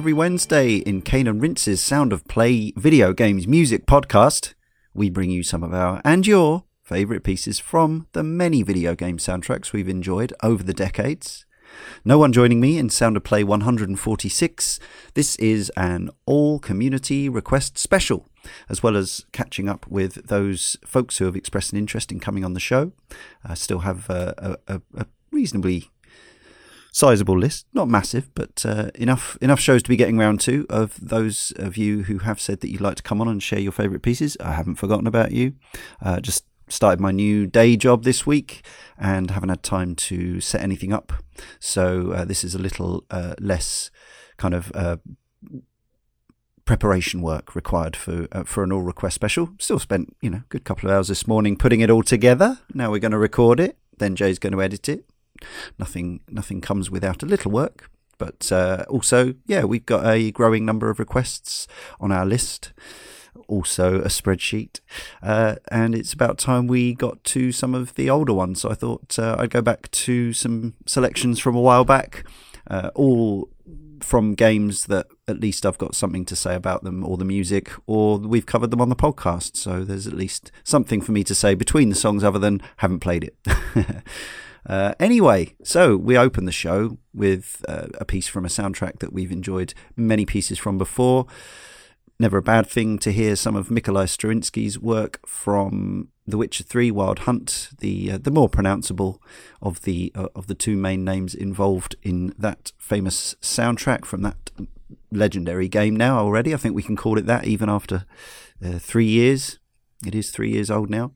Every Wednesday in Cane and Rinse's Sound of Play video games music podcast, we bring you some of our and your favourite pieces from the many video game soundtracks we've enjoyed over the decades. No one joining me in Sound of Play 146. This is an all community request special, as well as catching up with those folks who have expressed an interest in coming on the show. I still have a, a, a, a reasonably sizable list, not massive, but uh, enough enough shows to be getting round to. Of those of you who have said that you'd like to come on and share your favourite pieces, I haven't forgotten about you. Uh, just started my new day job this week and haven't had time to set anything up. So uh, this is a little uh, less kind of. Uh, preparation work required for uh, for an all request special still spent you know a good couple of hours this morning putting it all together now we're going to record it then jay's going to edit it nothing nothing comes without a little work. But uh, also, yeah, we've got a growing number of requests on our list. Also, a spreadsheet, uh, and it's about time we got to some of the older ones. So I thought uh, I'd go back to some selections from a while back, uh, all from games that at least I've got something to say about them, or the music, or we've covered them on the podcast. So there's at least something for me to say between the songs, other than haven't played it. Uh, anyway, so we open the show with uh, a piece from a soundtrack that we've enjoyed many pieces from before. Never a bad thing to hear some of Mikolai Stroinski's work from The Witcher 3 Wild Hunt, the uh, the more pronounceable of the uh, of the two main names involved in that famous soundtrack from that legendary game now already. I think we can call it that even after uh, 3 years. It is 3 years old now.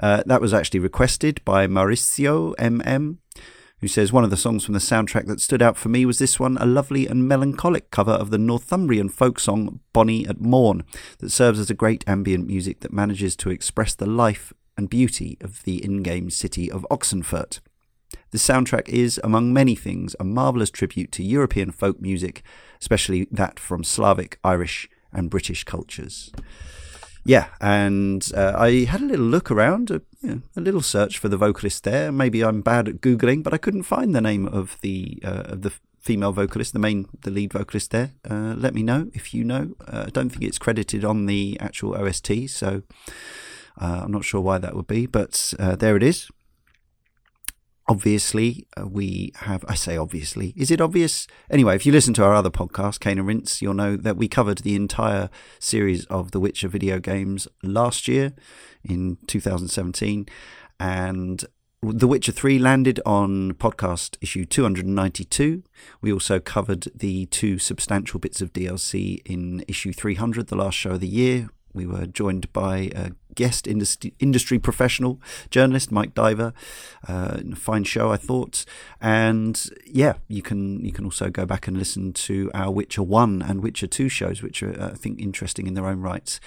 Uh, that was actually requested by Mauricio MM, who says one of the songs from the soundtrack that stood out for me was this one, a lovely and melancholic cover of the Northumbrian folk song Bonnie at Morn, that serves as a great ambient music that manages to express the life and beauty of the in game city of Oxenfurt. The soundtrack is, among many things, a marvellous tribute to European folk music, especially that from Slavic, Irish, and British cultures. Yeah, and uh, I had a little look around, a, you know, a little search for the vocalist there. Maybe I'm bad at googling, but I couldn't find the name of the uh, of the female vocalist, the main, the lead vocalist there. Uh, let me know if you know. Uh, I don't think it's credited on the actual OST, so uh, I'm not sure why that would be, but uh, there it is. Obviously, uh, we have. I say obviously. Is it obvious? Anyway, if you listen to our other podcast, Cane and Rinse, you'll know that we covered the entire series of The Witcher video games last year in 2017. And The Witcher 3 landed on podcast issue 292. We also covered the two substantial bits of DLC in issue 300, the last show of the year. We were joined by a guest industry, industry professional journalist, Mike Diver. Uh, fine show, I thought. And yeah, you can you can also go back and listen to our Witcher One and Witcher Two shows, which are uh, I think interesting in their own rights.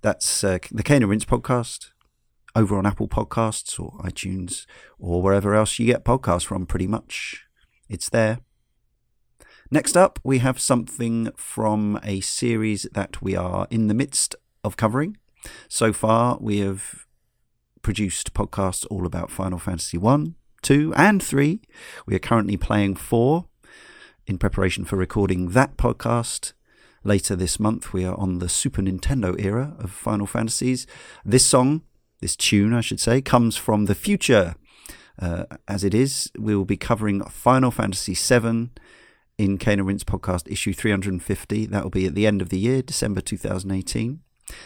That's uh, the Cane and Rinse podcast over on Apple Podcasts or iTunes or wherever else you get podcasts from. Pretty much, it's there. Next up, we have something from a series that we are in the midst of covering. So far, we have produced podcasts all about Final Fantasy 1, 2, and 3. We are currently playing 4 in preparation for recording that podcast. Later this month, we are on the Super Nintendo era of Final Fantasies. This song, this tune, I should say, comes from the future. Uh, as it is, we will be covering Final Fantasy VII in Cane and Rinse podcast issue 350. That will be at the end of the year, December 2018.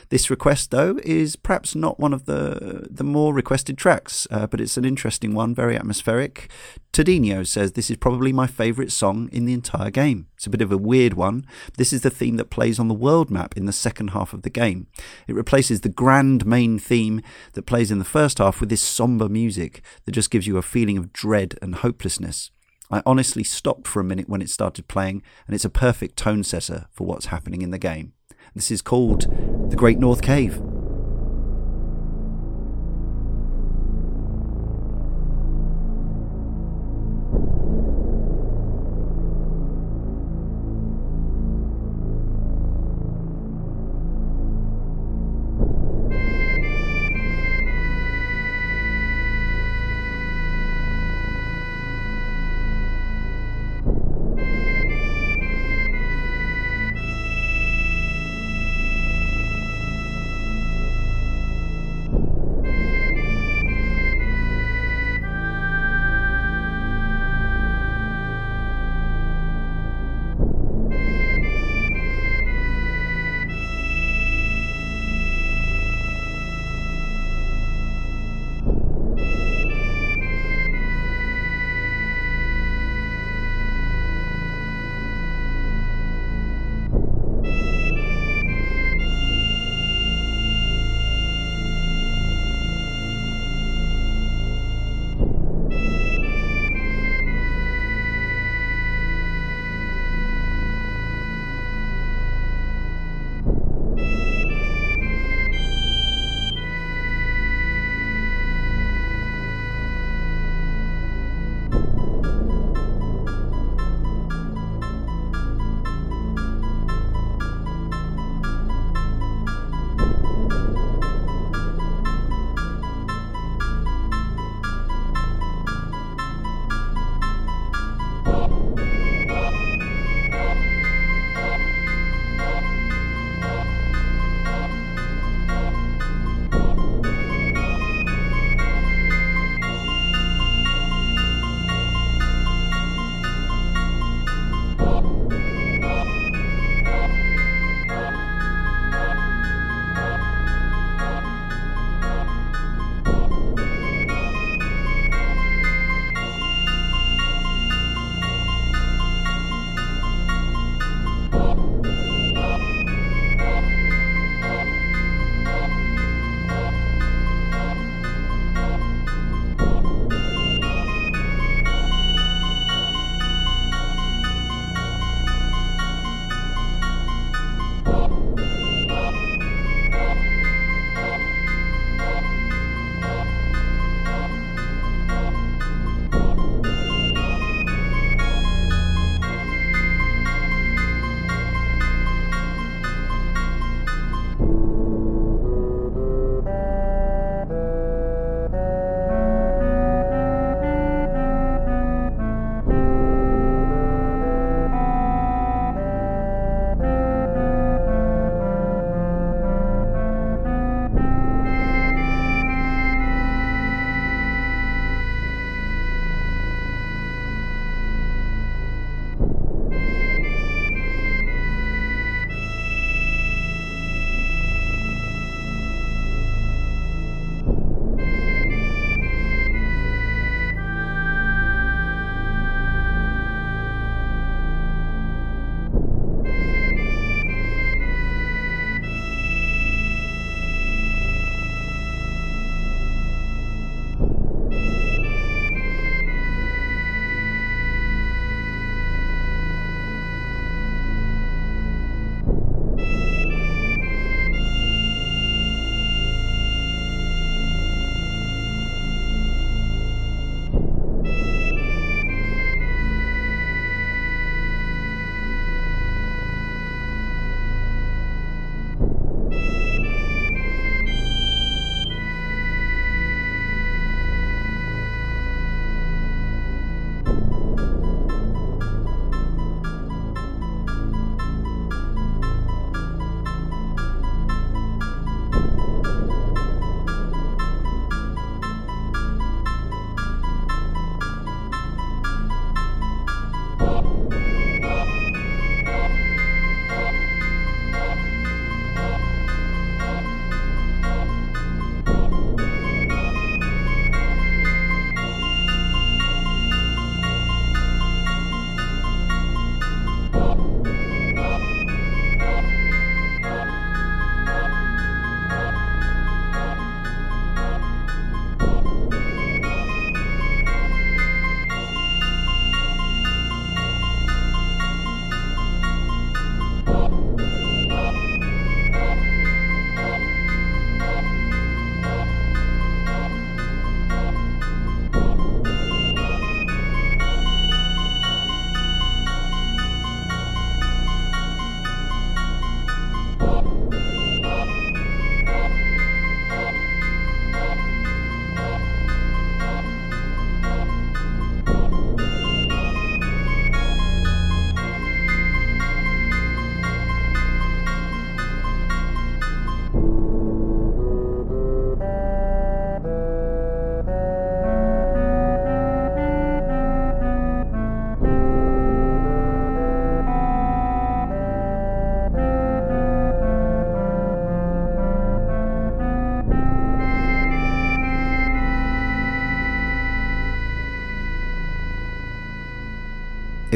This request, though, is perhaps not one of the the more requested tracks, uh, but it's an interesting one, very atmospheric. Todinho says this is probably my favourite song in the entire game. It's a bit of a weird one. This is the theme that plays on the world map in the second half of the game. It replaces the grand main theme that plays in the first half with this somber music that just gives you a feeling of dread and hopelessness. I honestly stopped for a minute when it started playing, and it's a perfect tone setter for what's happening in the game. This is called The Great North Cave.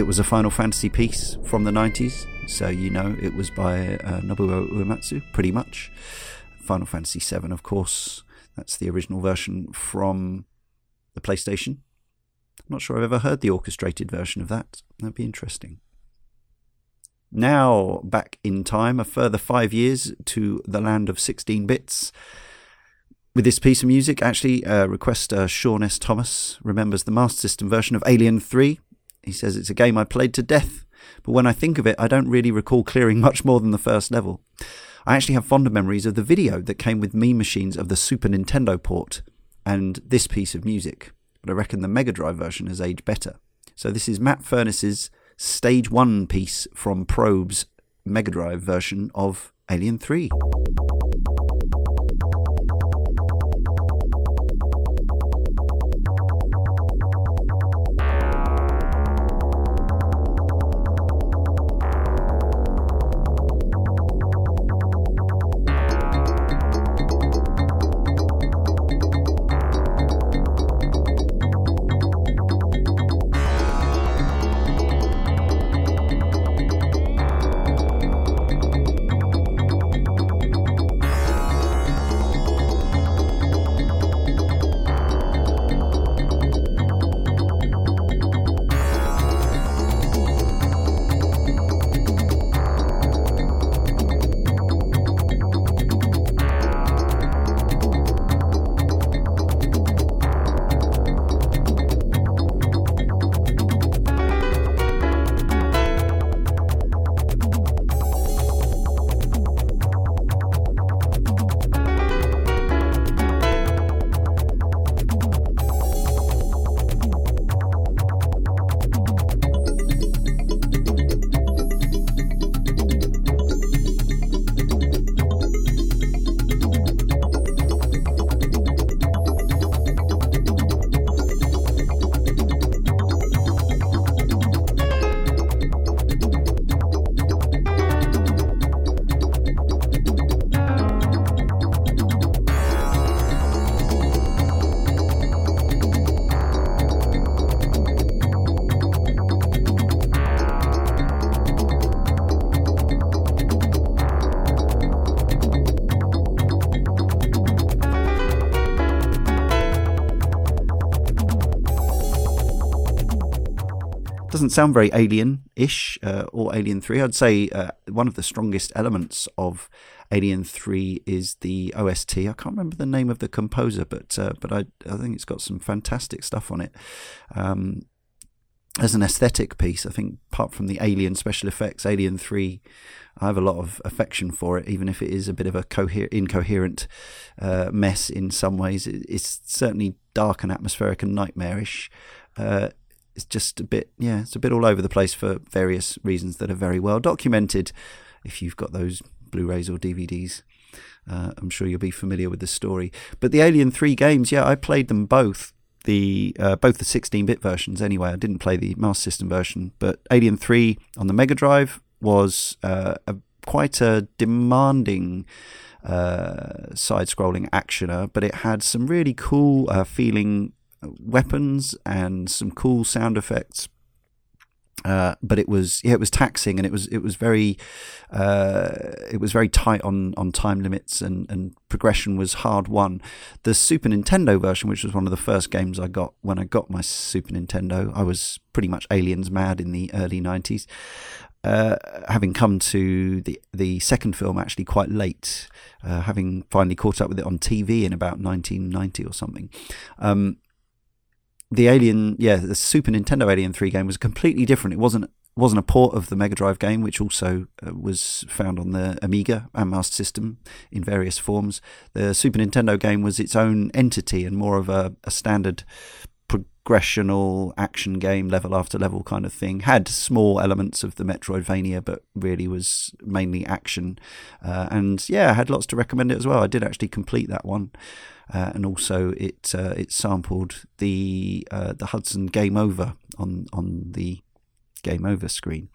It was a Final Fantasy piece from the 90s, so you know it was by uh, Nobuo Uematsu, pretty much. Final Fantasy VII, of course, that's the original version from the PlayStation. I'm not sure I've ever heard the orchestrated version of that. That'd be interesting. Now, back in time, a further five years to the land of 16 bits. With this piece of music, actually, uh, requester Sean S. Thomas remembers the Master System version of Alien 3. He says it's a game I played to death, but when I think of it, I don't really recall clearing much more than the first level. I actually have fonder memories of the video that came with Mean Machines of the Super Nintendo port and this piece of music, but I reckon the Mega Drive version has aged better. So this is Matt Furniss's Stage 1 piece from Probe's Mega Drive version of Alien 3. Doesn't sound very alien-ish uh, or Alien Three. I'd say uh, one of the strongest elements of Alien Three is the OST. I can't remember the name of the composer, but uh, but I I think it's got some fantastic stuff on it. Um, as an aesthetic piece, I think apart from the Alien special effects, Alien Three, I have a lot of affection for it, even if it is a bit of a coher- incoherent uh, mess in some ways. It, it's certainly dark and atmospheric and nightmarish. Uh, it's just a bit, yeah, it's a bit all over the place for various reasons that are very well documented. If you've got those Blu-rays or DVDs, uh, I'm sure you'll be familiar with the story. But the Alien Three games, yeah, I played them both. The uh, both the 16-bit versions. Anyway, I didn't play the Master System version, but Alien Three on the Mega Drive was uh, a, quite a demanding uh, side-scrolling actioner, but it had some really cool uh, feeling weapons and some cool sound effects. Uh, but it was yeah, it was taxing, and it was it was very uh, it was very tight on, on time limits, and, and progression was hard won. The Super Nintendo version, which was one of the first games I got when I got my Super Nintendo, I was pretty much aliens mad in the early nineties. Uh, having come to the the second film actually quite late, uh, having finally caught up with it on TV in about 1990 or something. Um, the Alien, yeah, the Super Nintendo Alien Three game was completely different. It wasn't wasn't a port of the Mega Drive game, which also uh, was found on the Amiga and Master System in various forms. The Super Nintendo game was its own entity and more of a, a standard progressional action game, level after level kind of thing. Had small elements of the Metroidvania, but really was mainly action. Uh, and yeah, I had lots to recommend it as well. I did actually complete that one. Uh, and also it uh, it sampled the uh, the Hudson Game Over on on the Game Over screen,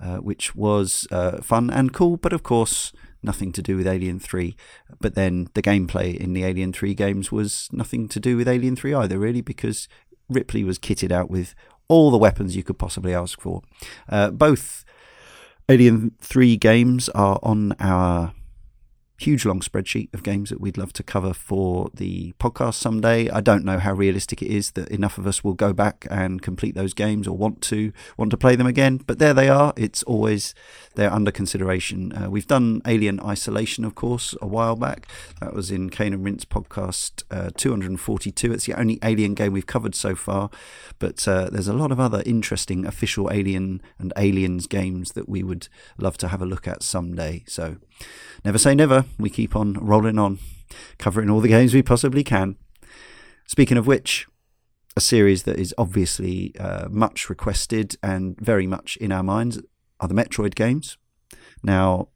uh, which was uh, fun and cool, but of course nothing to do with Alien Three. But then the gameplay in the Alien Three games was nothing to do with Alien Three either, really, because Ripley was kitted out with all the weapons you could possibly ask for. Uh, both Alien 3 games are on our huge long spreadsheet of games that we'd love to cover for the podcast someday. I don't know how realistic it is that enough of us will go back and complete those games or want to want to play them again. But there they are. It's always they're under consideration. Uh, we've done Alien Isolation, of course, a while back. That was in Cane and Rinse podcast uh, 242. It's the only Alien game we've covered so far. But uh, there's a lot of other interesting official Alien and Aliens games that we would love to have a look at someday. So never say never. We keep on rolling on, covering all the games we possibly can. Speaking of which, a series that is obviously uh, much requested and very much in our minds are the Metroid games. Now,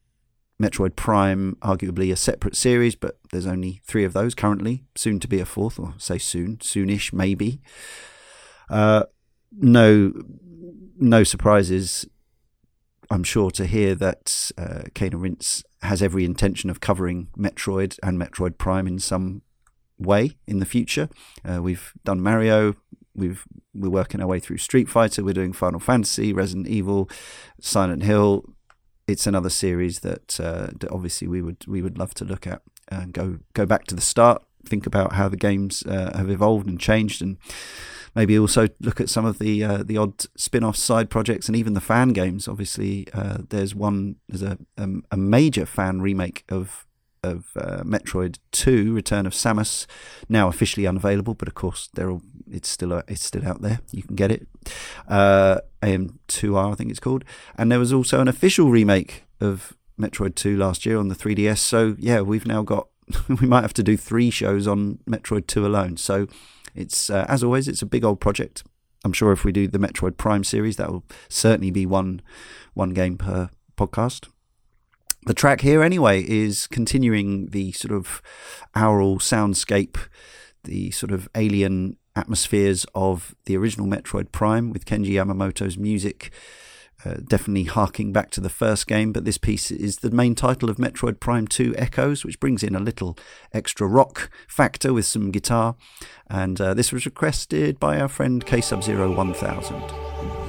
Metroid Prime, arguably a separate series, but there's only three of those currently, soon to be a fourth, or say soon, soonish, maybe. Uh, no, no surprises I'm sure to hear that uh, Cane and Rinse has every intention of covering Metroid and Metroid Prime in some way in the future. Uh, we've done Mario. We've we're working our way through Street Fighter. We're doing Final Fantasy, Resident Evil, Silent Hill. It's another series that, uh, obviously we would we would love to look at and go go back to the start. Think about how the games uh, have evolved and changed, and maybe also look at some of the uh, the odd spin-off side projects and even the fan games. Obviously, uh, there's one there's a, a a major fan remake of of uh, Metroid 2: Return of Samus, now officially unavailable, but of course they're all it's still uh, it's still out there. You can get it. Uh, AM2R, I think it's called, and there was also an official remake of Metroid 2 last year on the 3DS. So yeah, we've now got we might have to do three shows on Metroid 2 alone. So it's uh, as always, it's a big old project. I'm sure if we do the Metroid Prime series, that will certainly be one one game per podcast. The track here, anyway, is continuing the sort of aural soundscape, the sort of alien atmospheres of the original Metroid Prime with Kenji Yamamoto's music. Uh, definitely harking back to the first game, but this piece is the main title of Metroid Prime 2 Echoes, which brings in a little extra rock factor with some guitar. And uh, this was requested by our friend K Sub Zero 1000.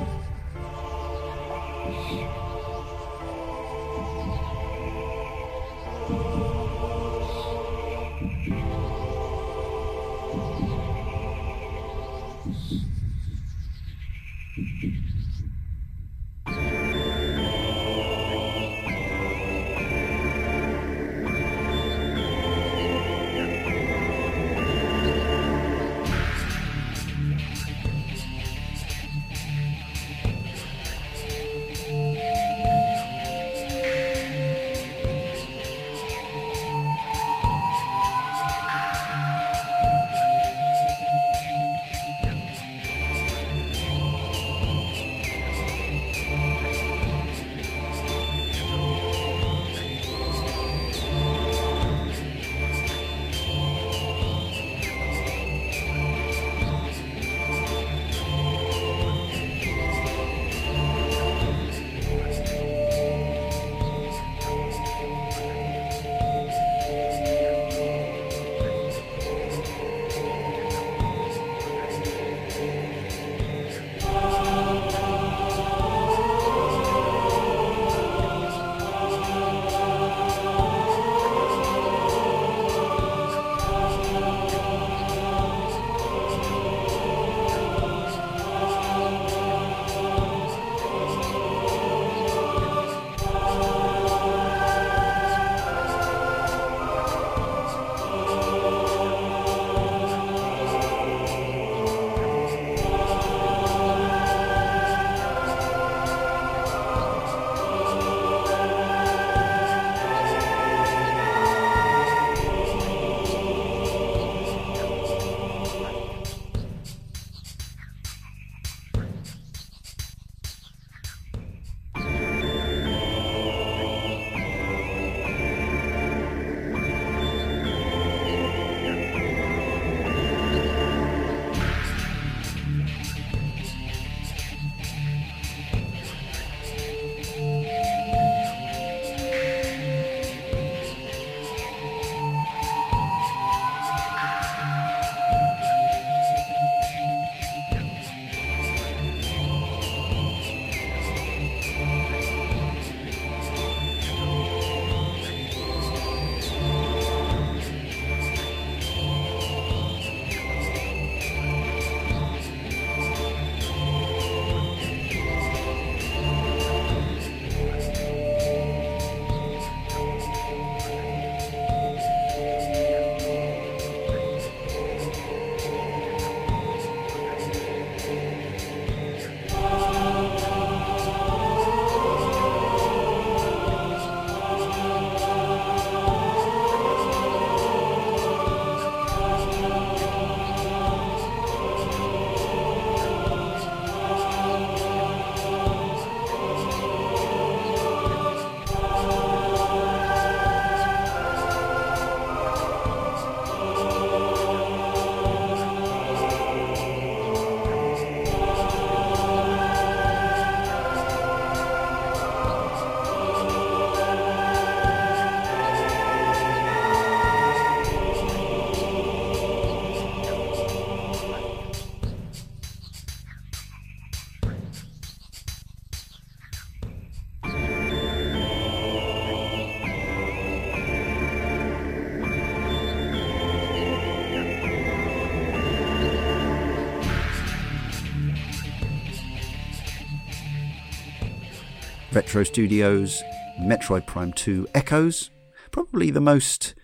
Retro Studios Metroid Prime 2 Echoes. Probably the most,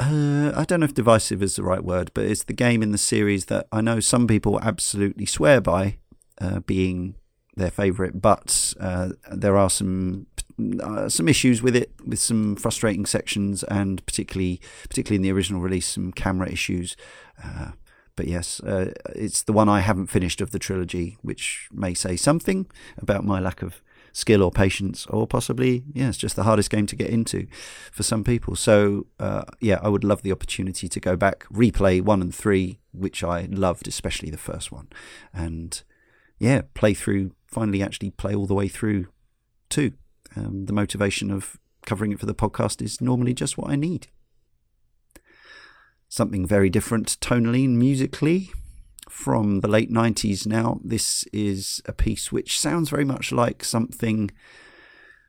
uh, I don't know if divisive is the right word, but it's the game in the series that I know some people absolutely swear by uh, being their favourite, but uh, there are some uh, some issues with it, with some frustrating sections, and particularly particularly in the original release, some camera issues. Uh, but yes, uh, it's the one I haven't finished of the trilogy, which may say something about my lack of skill or patience, or possibly, yeah, it's just the hardest game to get into for some people. So, uh, yeah, I would love the opportunity to go back, replay one and three, which I loved, especially the first one, and yeah, play through, finally actually play all the way through two. Um, the motivation of covering it for the podcast is normally just what I need. Something very different tonally and musically from the late 90s now. This is a piece which sounds very much like something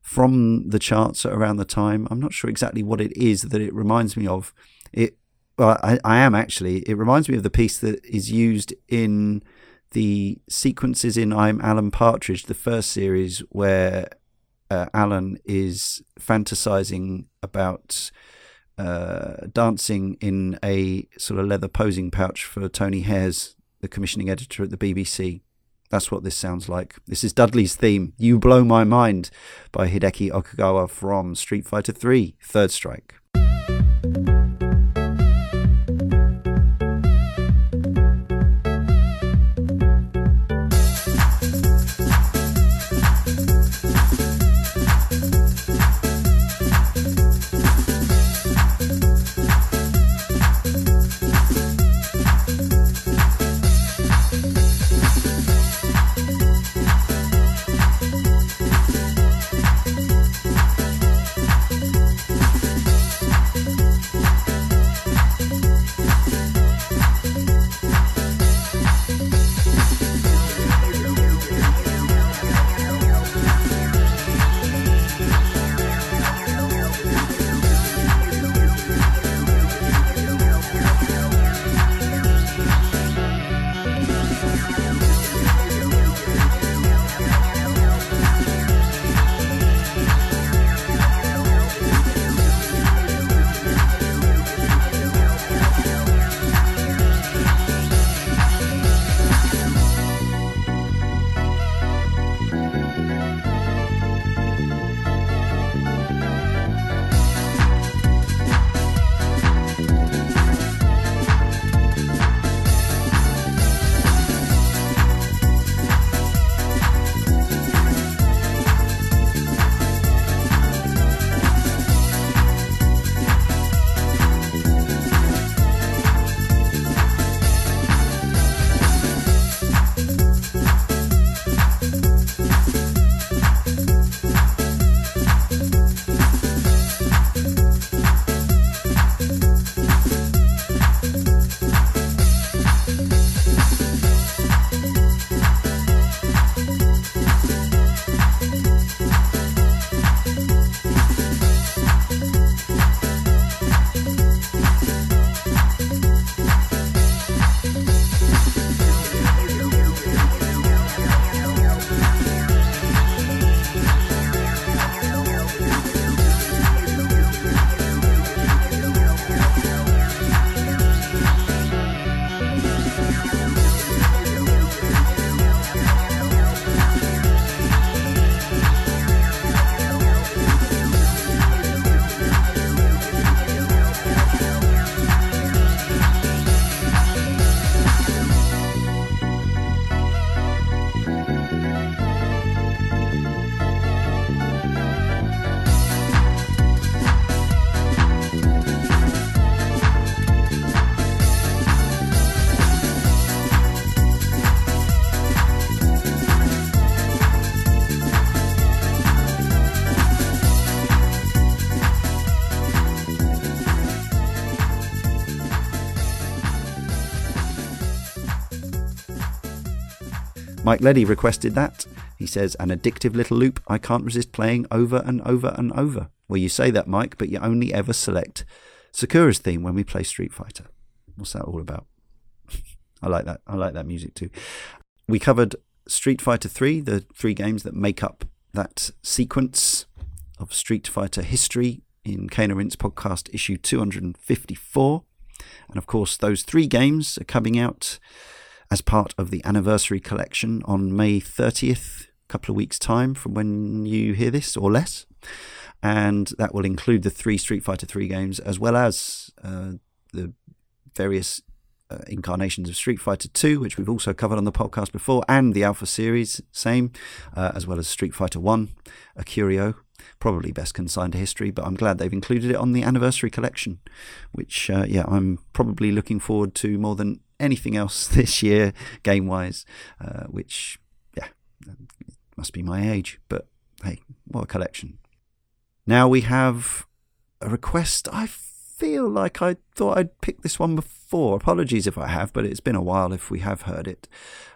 from the charts around the time. I'm not sure exactly what it is that it reminds me of. It well, I, I am actually. It reminds me of the piece that is used in the sequences in I'm Alan Partridge, the first series, where uh, Alan is fantasizing about uh, dancing in a sort of leather posing pouch for Tony Hayers, the commissioning editor at the BBC. That's what this sounds like. This is Dudley's theme, You Blow My Mind, by Hideki Okugawa from Street Fighter III Third Strike. Mike Leddy requested that. He says, an addictive little loop I can't resist playing over and over and over. Well, you say that, Mike, but you only ever select Sakura's theme when we play Street Fighter. What's that all about? I like that. I like that music too. We covered Street Fighter 3, the three games that make up that sequence of Street Fighter history in Cane and Rinse podcast issue 254. And of course, those three games are coming out as part of the anniversary collection on May 30th, a couple of weeks' time from when you hear this or less. And that will include the three Street Fighter 3 games as well as uh, the various uh, incarnations of Street Fighter 2, which we've also covered on the podcast before, and the Alpha series, same, uh, as well as Street Fighter 1, a curio, probably best consigned to history, but I'm glad they've included it on the anniversary collection, which, uh, yeah, I'm probably looking forward to more than anything else this year, game wise, uh, which, yeah, must be my age, but hey, what a collection. Now we have a request. I feel like I thought I'd picked this one before. Apologies if I have, but it's been a while if we have heard it.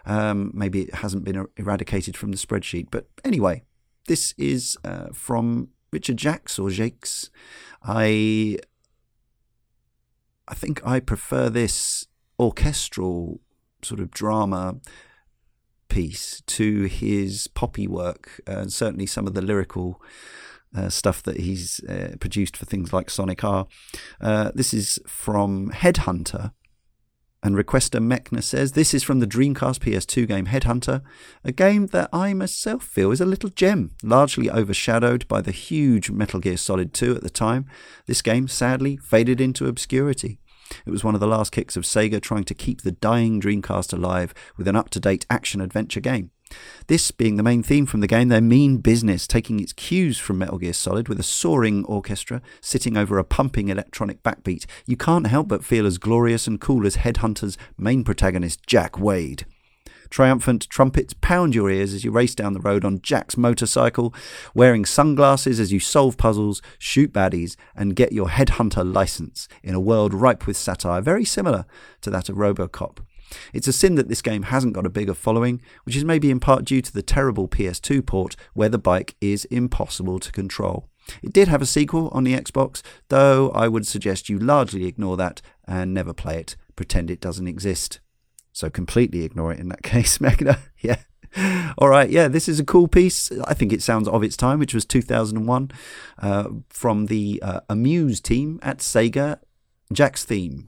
Um, maybe it hasn't been er, eradicated from the spreadsheet. But anyway, this is uh, from Richard Jacks or Jakes. I I think I prefer this orchestral sort of drama piece to his poppy work, and certainly some of the lyrical uh, stuff that he's uh, produced for things like Sonic R. Uh, this is from Headhunter. And Requester Mechner says, This is from the Dreamcast PS2 game Headhunter, a game that I myself feel is a little gem, largely overshadowed by the huge Metal Gear Solid 2 at the time. This game, sadly, faded into obscurity. It was one of the last kicks of Sega trying to keep the dying Dreamcast alive with an up to date action adventure game. This being the main theme from the game, their mean business, taking its cues from Metal Gear Solid with a soaring orchestra sitting over a pumping electronic backbeat, you can't help but feel as glorious and cool as Headhunter's main protagonist, Jack Wade. Triumphant trumpets pound your ears as you race down the road on Jack's motorcycle, wearing sunglasses as you solve puzzles, shoot baddies, and get your Headhunter license in a world ripe with satire, very similar to that of Robocop. It's a sin that this game hasn't got a bigger following, which is maybe in part due to the terrible PS2 port where the bike is impossible to control. It did have a sequel on the Xbox, though I would suggest you largely ignore that and never play it, pretend it doesn't exist. So completely ignore it in that case, Mechner. yeah. All right, yeah, this is a cool piece. I think it sounds of its time, which was 2001, uh, from the uh, Amuze team at Sega, Jack's theme.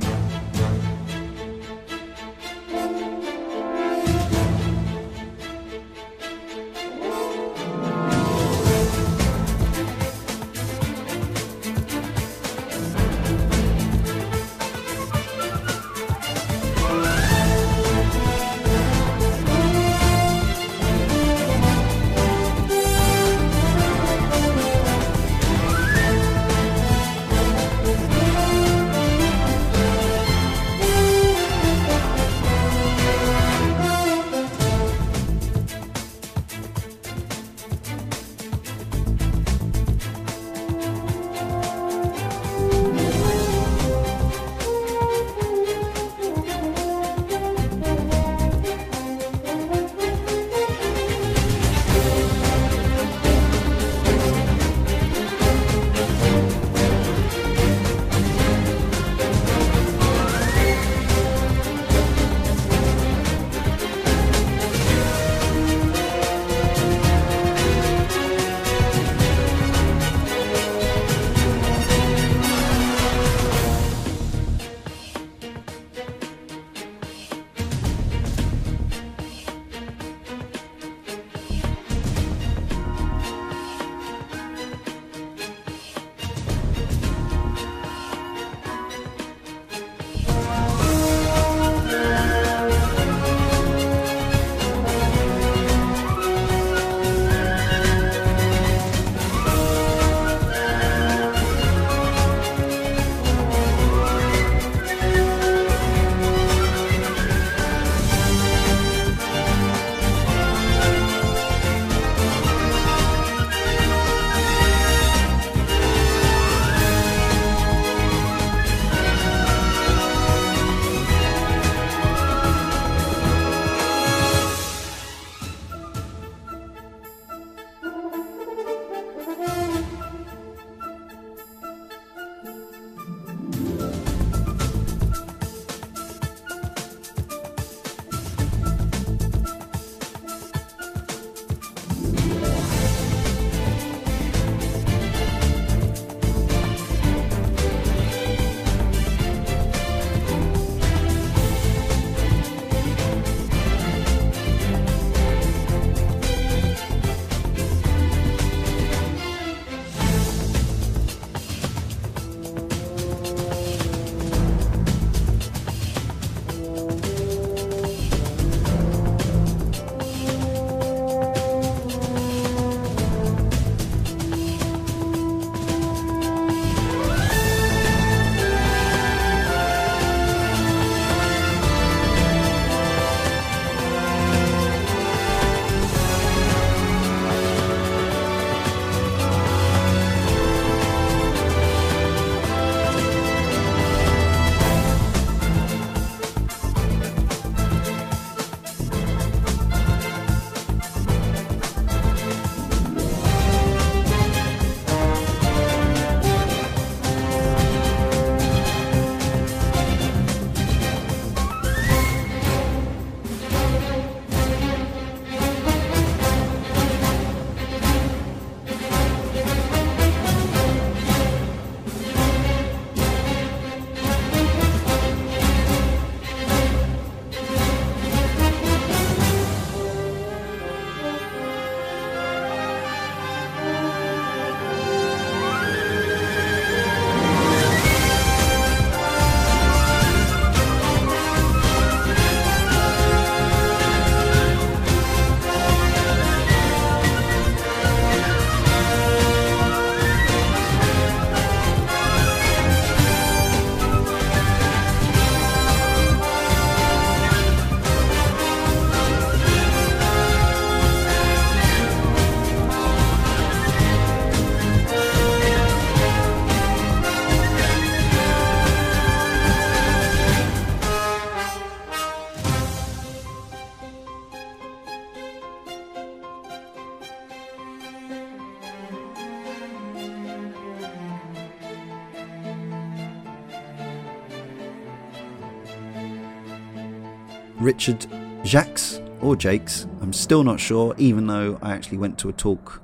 Richard Jacques or Jakes. I'm still not sure, even though I actually went to a talk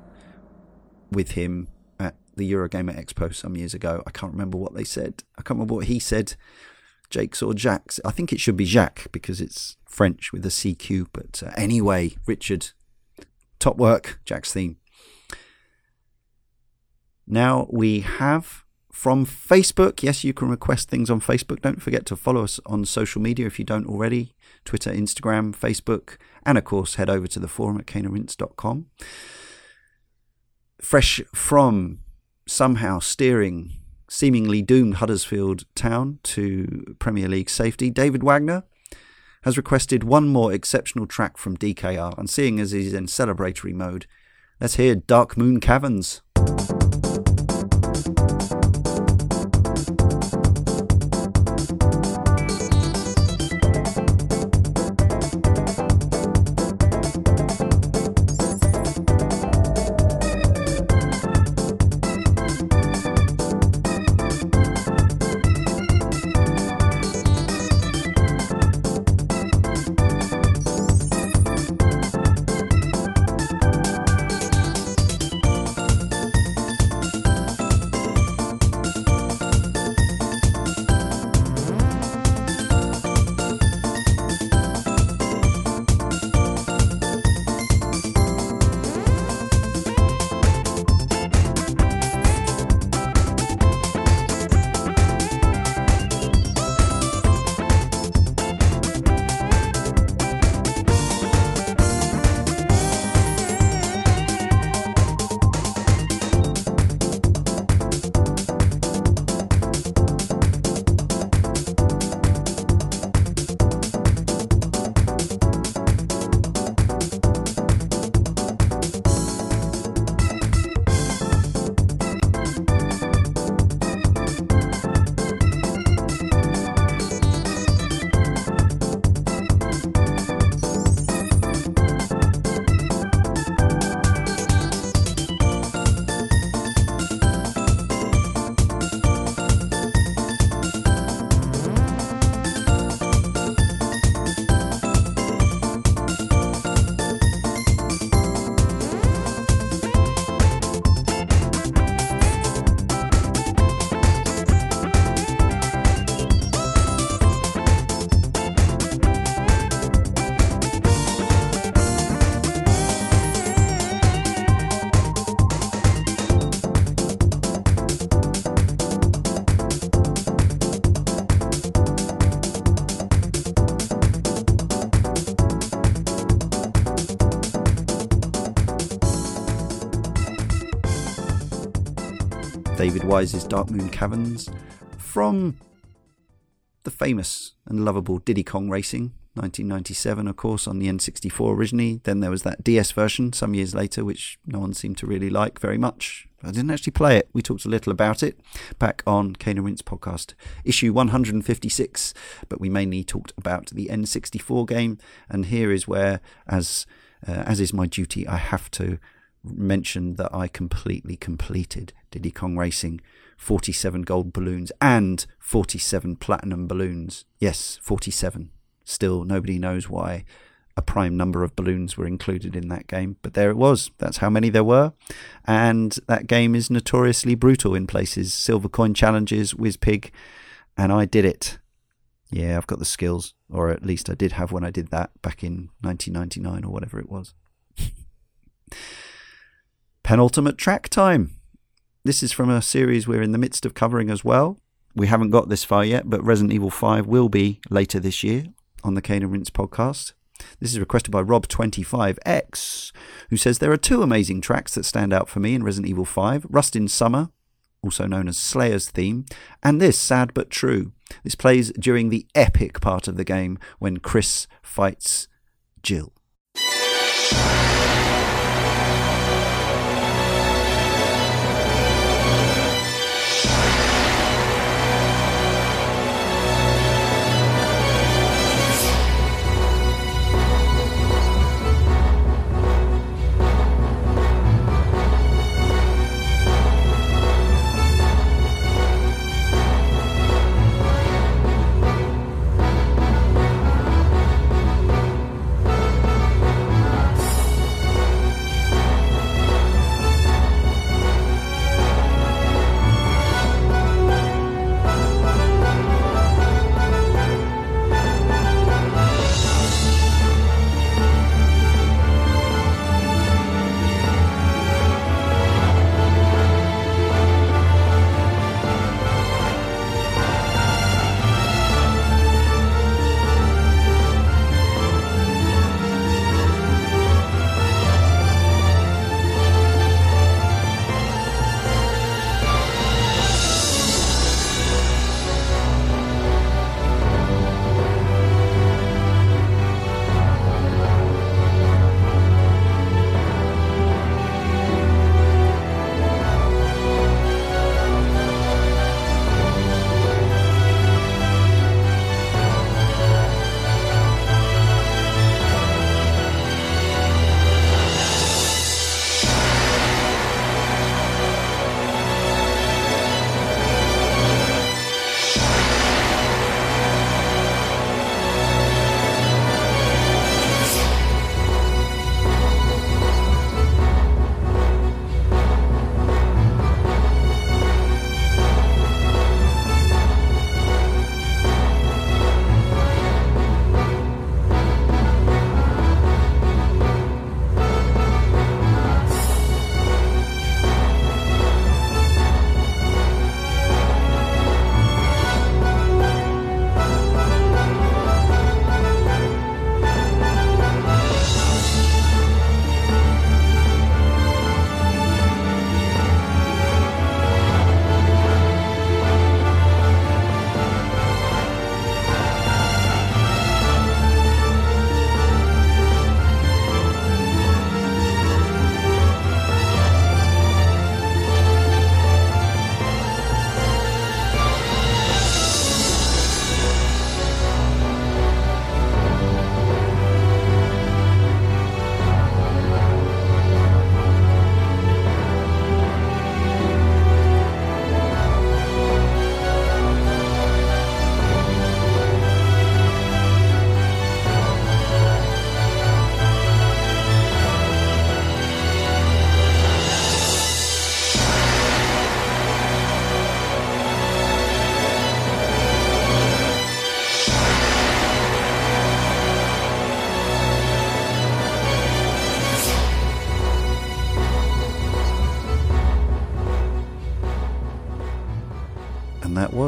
with him at the Eurogamer Expo some years ago. I can't remember what they said. I can't remember what he said. Jakes or Jacques. I think it should be Jacques because it's French with a CQ. But uh, anyway, Richard, top work, Jack's theme. Now we have from Facebook. Yes, you can request things on Facebook. Don't forget to follow us on social media if you don't already Twitter, Instagram, Facebook, and of course, head over to the forum at caneandrinse.com. Fresh from somehow steering seemingly doomed Huddersfield Town to Premier League safety, David Wagner has requested one more exceptional track from DKR, and seeing as he's in celebratory mode, let's hear Dark Moon Caverns. Wise's Dark Moon Caverns from the famous and lovable Diddy Kong Racing, 1997, of course, on the N64 originally. Then there was that DS version some years later, which no one seemed to really like very much. I didn't actually play it. We talked a little about it back on Cane and Rinse podcast, issue 156, but we mainly talked about the N64 game. And here is where, as uh, as is my duty, I have to mention that I completely completed Diddy Kong Racing 47 gold balloons and 47 platinum balloons. Yes, 47. Still, nobody knows why a prime number of balloons were included in that game, but there it was. That's how many there were. And that game is notoriously brutal in places. Silver coin challenges, Wizpig, and I did it. Yeah, I've got the skills, or at least I did have when I did that back in 1999 or whatever it was. Penultimate track time. This is from a series we're in the midst of covering as well. We haven't got this far yet, but Resident Evil 5 will be later this year on the Cane and podcast. This is requested by Rob25X, who says there are two amazing tracks that stand out for me in Resident Evil 5 Rust in Summer, also known as Slayer's theme, and this, Sad But True. This plays during the epic part of the game when Chris fights Jill.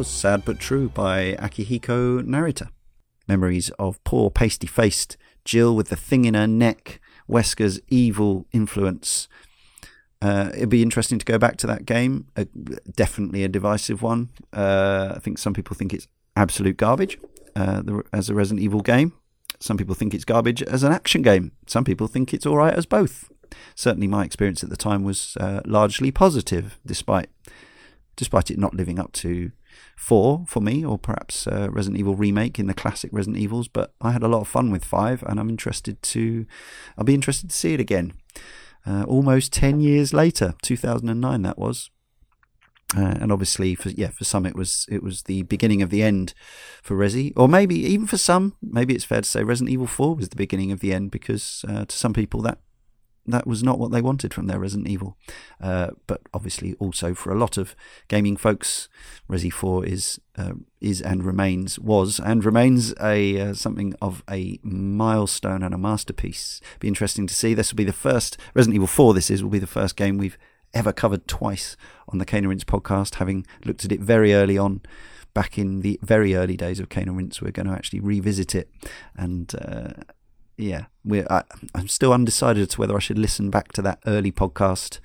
Was Sad But True by Akihiko Narita. Memories of poor pasty faced Jill with the thing in her neck, Wesker's evil influence. Uh, it'd be interesting to go back to that game. Uh, definitely a divisive one. Uh, I think some people think it's absolute garbage uh, the, as a Resident Evil game. Some people think it's garbage as an action game. Some people think it's all right as both. Certainly, my experience at the time was uh, largely positive, despite despite it not living up to four for me, or perhaps uh, Resident Evil remake in the classic Resident Evils. But I had a lot of fun with five, and I'm interested to. I'll be interested to see it again. Uh, almost ten years later, 2009 that was. Uh, and obviously, for yeah, for some it was it was the beginning of the end for Resi, or maybe even for some, maybe it's fair to say Resident Evil Four was the beginning of the end because uh, to some people that that was not what they wanted from their Resident Evil. Uh, but obviously, also for a lot of gaming folks, Resi Four is uh, is and remains was and remains a uh, something of a milestone and a masterpiece. Be interesting to see. This will be the first Resident Evil Four. This is will be the first game we've ever covered twice on the Cane and Rinse podcast, having looked at it very early on. Back in the very early days of Cane and Rinse, we're going to actually revisit it and uh, yeah, I, I'm still undecided as to whether I should listen back to that early podcast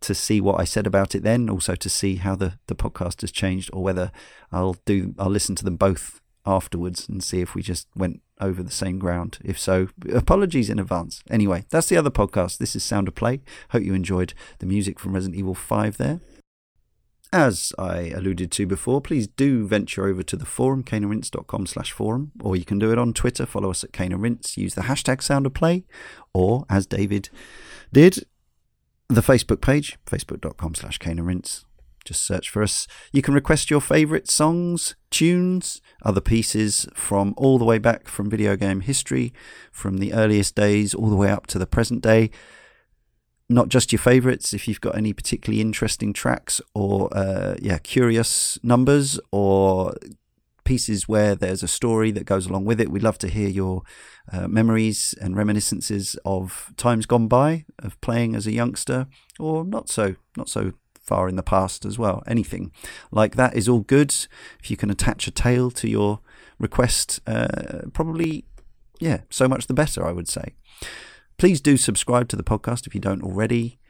to see what I said about it then, also to see how the, the podcast has changed, or whether I'll do I'll listen to them both afterwards and see if we just went over the same ground. If so, apologies in advance. Anyway, that's the other podcast. This is Sound of Play. Hope you enjoyed the music from Resident Evil 5 there. As I alluded to before, please do venture over to the forum, caneandrinse.com slash forum, or you can do it on Twitter. Follow us at Rinse. Use the hashtag Sound of Play, or as David did, the Facebook page, facebook.com slash Rinse. Just search for us. You can request your favourite songs, tunes, other pieces from all the way back from video game history, from the earliest days all the way up to the present day not just your favorites if you've got any particularly interesting tracks or uh, yeah curious numbers or pieces where there's a story that goes along with it we'd love to hear your uh, memories and reminiscences of times gone by of playing as a youngster or not so not so far in the past as well. Anything like that is all good. If you can attach a tale to your request uh, probably yeah so much the better i would say Please do subscribe to the podcast if you don't already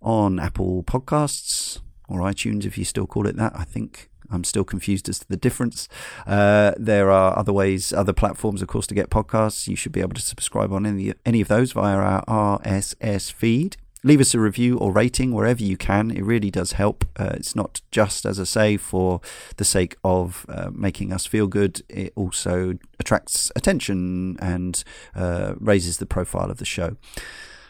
on Apple Podcasts or iTunes if you still call it that. I think I'm still confused as to the difference. Uh, there are other ways, other platforms, of course, to get podcasts. You should be able to subscribe on any any of those via our RSS feed. Leave us a review or rating wherever you can. It really does help. Uh, it's not just, as I say, for the sake of uh, making us feel good. It also attracts attention and uh, raises the profile of the show.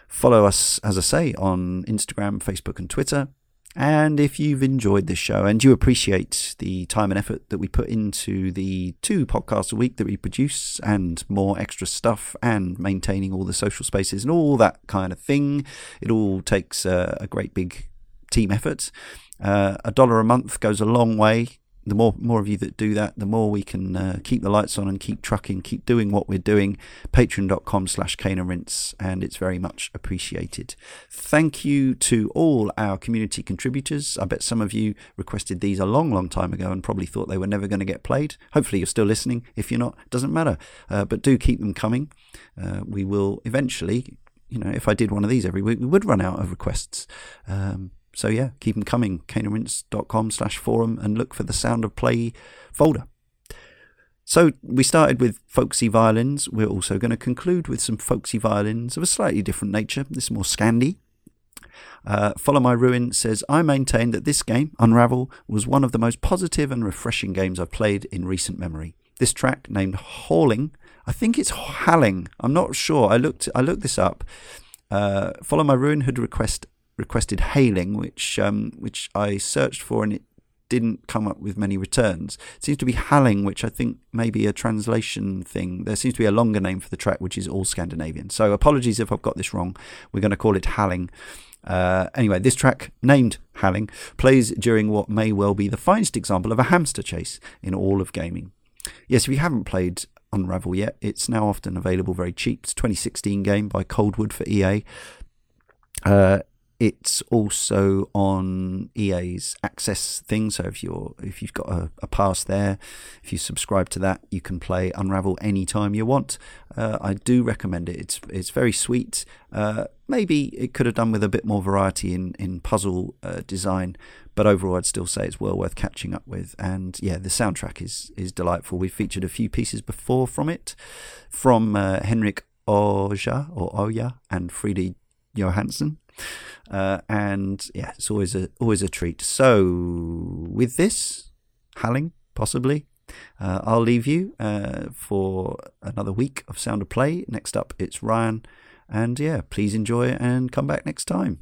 Follow us, as I say, on Instagram, Facebook, and Twitter. And if you've enjoyed this show and you appreciate the time and effort that we put into the two podcasts a week that we produce and more extra stuff and maintaining all the social spaces and all that kind of thing, it all takes a, a great big team effort. Uh, a dollar a month goes a long way. The more more of you that do that, the more we can uh, keep the lights on and keep trucking, keep doing what we're doing. Patreon.com slash Cane and Rinse, and it's very much appreciated. Thank you to all our community contributors. I bet some of you requested these a long, long time ago and probably thought they were never going to get played. Hopefully, you're still listening. If you're not, doesn't matter. Uh, but do keep them coming. Uh, we will eventually, you know, if I did one of these every week, we would run out of requests. Um, so yeah, keep them coming. caneandrinse.com slash forum and look for the Sound of Play folder. So we started with folksy violins. We're also going to conclude with some folksy violins of a slightly different nature. This is more Scandi. Uh, Follow My Ruin says, I maintain that this game, Unravel, was one of the most positive and refreshing games I've played in recent memory. This track, named Hauling, I think it's Halling. I'm not sure. I looked. I looked this up. Uh, Follow My Ruin had request requested hailing, which um, which I searched for and it didn't come up with many returns. It seems to be Halling, which I think may be a translation thing. There seems to be a longer name for the track, which is all Scandinavian. So apologies if I've got this wrong. We're going to call it Halling. Uh, anyway, this track, named Halling, plays during what may well be the finest example of a hamster chase in all of gaming. Yes, if you haven't played Unravel yet, it's now often available very cheap. It's a 2016 game by Coldwood for EA. Uh, it's also on EA's Access thing. So if you're if you've got a, a pass there, if you subscribe to that, you can play Unravel anytime you want. Uh, I do recommend it. It's it's very sweet. Uh, maybe it could have done with a bit more variety in in puzzle uh, design, but overall, I'd still say it's well worth catching up with. And yeah, the soundtrack is is delightful. We've featured a few pieces before from it, from uh, Henrik Oja or Oya and Frida Johansson. Uh, and yeah, it's always a always a treat. So with this, Halling possibly, uh, I'll leave you uh, for another week of Sound of Play. Next up, it's Ryan, and yeah, please enjoy and come back next time.